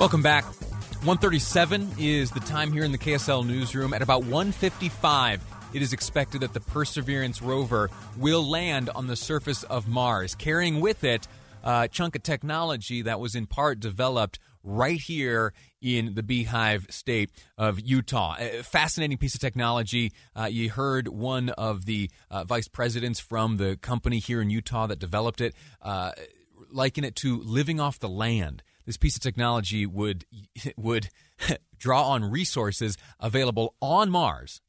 Welcome back. 137 is the time here in the KSL newsroom. At about 155, it is expected that the Perseverance rover will land on the surface of Mars, carrying with it a chunk of technology that was in part developed right here in the Beehive state of Utah. A fascinating piece of technology. Uh, you heard one of the uh, vice presidents from the company here in Utah that developed it uh, liken it to living off the land. This piece of technology would would draw on resources available on Mars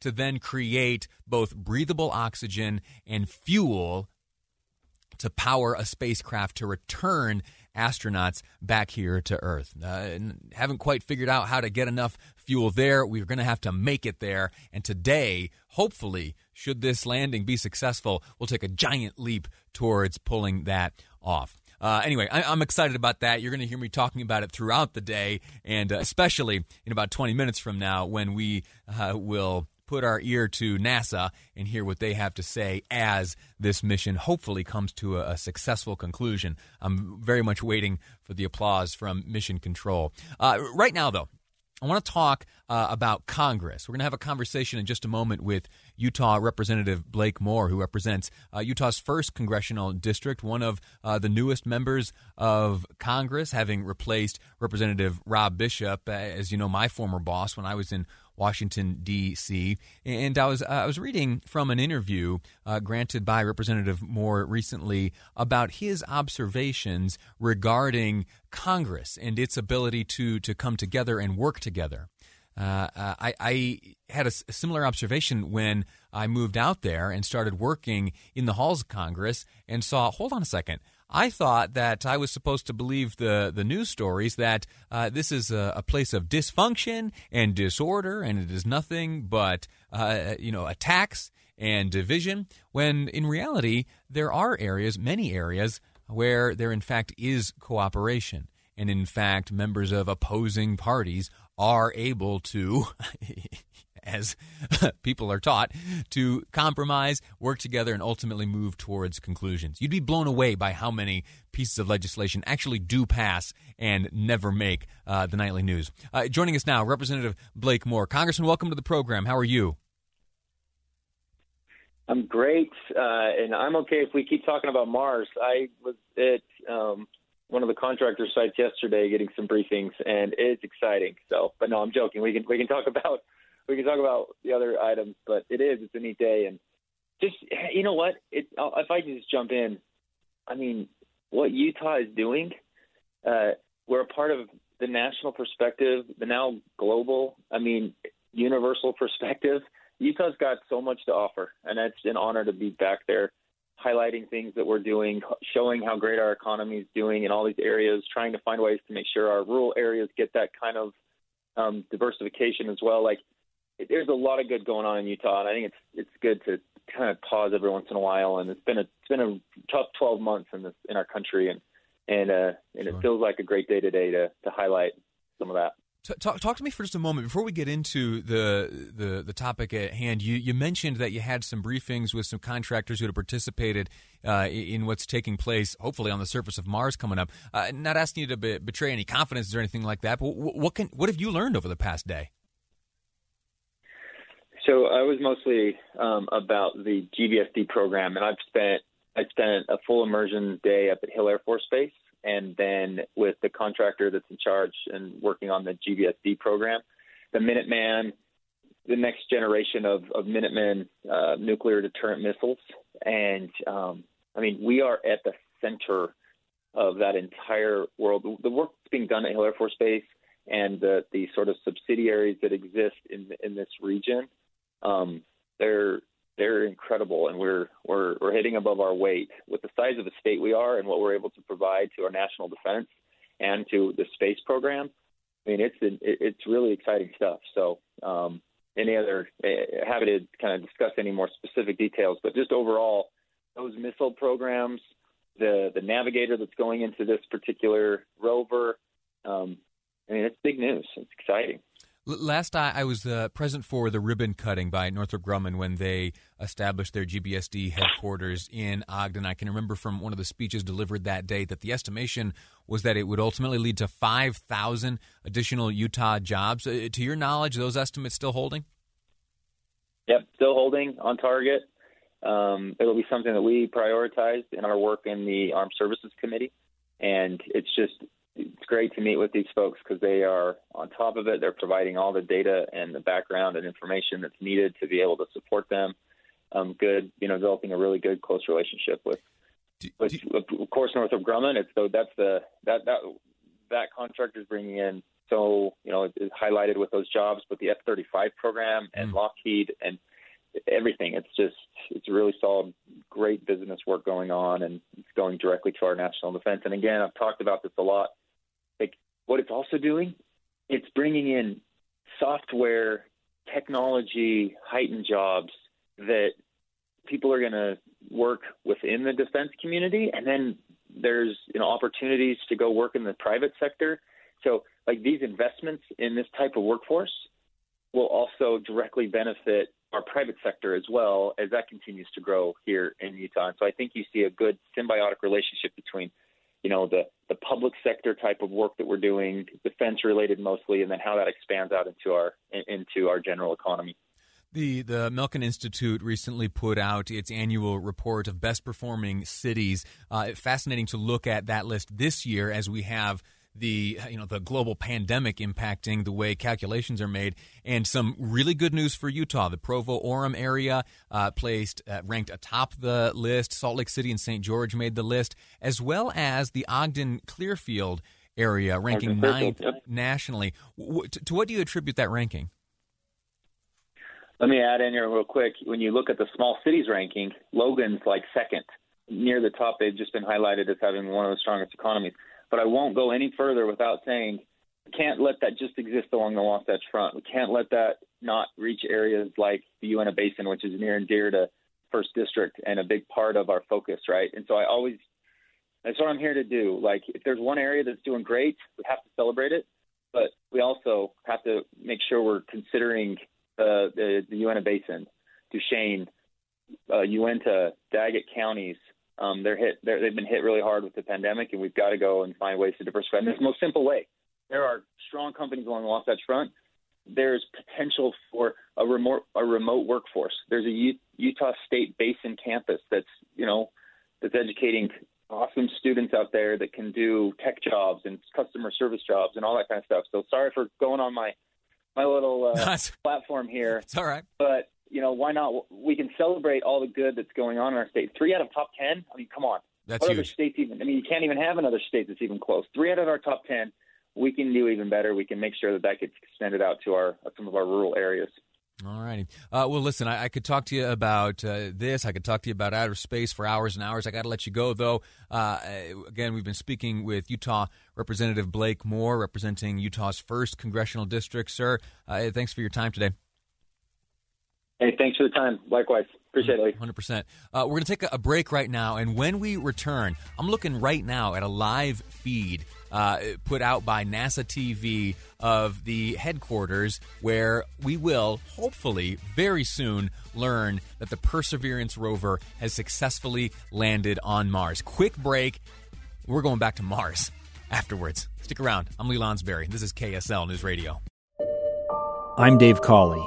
to then create both breathable oxygen and fuel to power a spacecraft to return astronauts back here to Earth. Uh, haven't quite figured out how to get enough fuel there. We're going to have to make it there. And today, hopefully, should this landing be successful, we'll take a giant leap towards pulling that off. Uh, anyway, I, am excited about that. You're going to hear me talking about it throughout the day, and uh, especially in about 20 minutes from now when we uh, will put our ear to NASA and hear what they have to say as this mission hopefully comes to a, a successful conclusion. I'm very much waiting for the applause from Mission Control. Uh, right now, though, I want to talk uh, about Congress. We're going to have a conversation in just a moment with Utah Representative Blake Moore, who represents uh, Utah's first congressional district, one of uh, the newest members of Congress, having replaced Representative Rob Bishop, as you know, my former boss when I was in Washington D.C. And I was uh, I was reading from an interview uh, granted by Representative Moore recently about his observations regarding Congress and its ability to to come together and work together. Uh, uh I, I, had a, a, similar observation when I moved out there and started working in the halls of Congress and saw. Hold on a second. I thought that I was supposed to believe the, the news stories that uh, this is a, a, place of dysfunction and disorder, and it is nothing but uh, you know attacks and division. When in reality, there are areas, many areas, where there in fact is cooperation, and in fact, members of opposing parties are able to as people are taught, to compromise, work together, and ultimately move towards conclusions. You'd be blown away by how many pieces of legislation actually do pass and never make uh, the nightly news. Uh, joining us now, Representative Blake Moore. Congressman, welcome to the program. How are you? I'm great, uh, and I'm okay if we keep talking about Mars. I was at um, one of the contractor sites yesterday getting some briefings, and it's exciting. So, but no, I'm joking. We can we can talk about we can talk about the other items, but it is it's a neat day, and just you know what? It, if I can just jump in, I mean, what Utah is doing, uh, we're a part of the national perspective, the now global, I mean, universal perspective. Utah's got so much to offer, and it's an honor to be back there, highlighting things that we're doing, showing how great our economy is doing in all these areas, trying to find ways to make sure our rural areas get that kind of um, diversification as well. Like there's a lot of good going on in Utah, and I think it's it's good to kind of pause every once in a while. And it's been a it's been a tough 12 months in this in our country, and and uh, and sure. it feels like a great day today to to highlight some of that. Talk, talk to me for just a moment before we get into the, the, the topic at hand. You, you mentioned that you had some briefings with some contractors who had participated uh, in what's taking place, hopefully on the surface of Mars coming up. Uh, not asking you to be, betray any confidence or anything like that, but what can what have you learned over the past day? So I was mostly um, about the GBSD program, and I've spent I spent a full immersion day up at Hill Air Force Base, and then with the contractor that's in charge and working on the GBSD program, the Minuteman, the next generation of, of Minuteman uh, nuclear deterrent missiles, and um, I mean we are at the center of that entire world. The work that's being done at Hill Air Force Base and the the sort of subsidiaries that exist in in this region um, they're they're incredible, and we're we're we're hitting above our weight with the size of the state we are and what we're able to provide to our national defense and to the space program. I mean, it's it's really exciting stuff. So, um, any other uh, happy to kind of discuss any more specific details, but just overall, those missile programs, the the navigator that's going into this particular rover. Um, I mean, it's big news. It's exciting. Last I, I was uh, present for the ribbon cutting by Northrop Grumman when they established their GBSD headquarters in Ogden. I can remember from one of the speeches delivered that day that the estimation was that it would ultimately lead to 5,000 additional Utah jobs. Uh, to your knowledge, those estimates still holding? Yep, still holding on target. Um, it'll be something that we prioritized in our work in the Armed Services Committee, and it's just it's great to meet with these folks because they are on top of it. They're providing all the data and the background and information that's needed to be able to support them. Um, good, you know, developing a really good close relationship with, do, with, do, of course, Northrop Grumman. It's so that's the that that that contractor is bringing in. So you know, it's highlighted with those jobs, but the F-35 program and mm. Lockheed and everything. It's just it's really solid, great business work going on, and it's going directly to our national defense. And again, I've talked about this a lot what it's also doing, it's bringing in software, technology, heightened jobs that people are going to work within the defense community, and then there's you know opportunities to go work in the private sector. So like these investments in this type of workforce will also directly benefit our private sector as well as that continues to grow here in Utah. And so I think you see a good symbiotic relationship between you know the the public sector type of work that we're doing, defense related mostly, and then how that expands out into our into our general economy. The the Milken Institute recently put out its annual report of best performing cities. Uh, fascinating to look at that list this year as we have the you know the global pandemic impacting the way calculations are made, and some really good news for Utah. The Provo Orem area uh, placed uh, ranked atop the list. Salt Lake City and St. George made the list, as well as the Ogden Clearfield area ranking ninth yep. nationally. W- to what do you attribute that ranking? Let me add in here real quick. When you look at the small cities ranking, Logan's like second near the top. They've just been highlighted as having one of the strongest economies. But I won't go any further without saying we can't let that just exist along the Wasatch Front. We can't let that not reach areas like the Uinta Basin, which is near and dear to First District and a big part of our focus, right? And so I always that's what I'm here to do. Like if there's one area that's doing great, we have to celebrate it, but we also have to make sure we're considering uh, the the Uinta Basin, Duchesne, uh, Uinta, Daggett counties, um, they're hit. They're, they've been hit really hard with the pandemic, and we've got to go and find ways to diversify. And this the most simple way. There are strong companies along the Wasatch Front. There's potential for a remote a remote workforce. There's a U- Utah State Basin campus that's you know that's educating awesome students out there that can do tech jobs and customer service jobs and all that kind of stuff. So sorry for going on my my little uh, platform here. It's all right. But you know, why not? We can celebrate all the good that's going on in our state. Three out of top ten. I mean, come on. That's what huge. other states even? I mean, you can't even have another state that's even close. Three out of our top ten. We can do even better. We can make sure that that gets extended out to our some of our rural areas. All righty. Uh, well, listen, I, I, could talk to you about uh, this. I could talk to you about outer space for hours and hours. I got to let you go, though. Uh, again, we've been speaking with Utah Representative Blake Moore, representing Utah's first congressional district. Sir, uh, thanks for your time today. Hey, thanks for the time. Likewise. Appreciate it. 100%. Uh, we're going to take a break right now, and when we return, I'm looking right now at a live feed uh, put out by NASA TV of the headquarters where we will, hopefully, very soon learn that the Perseverance rover has successfully landed on Mars. Quick break. We're going back to Mars afterwards. Stick around. I'm Lee Lonsberry. This is KSL News Radio. I'm Dave Cawley,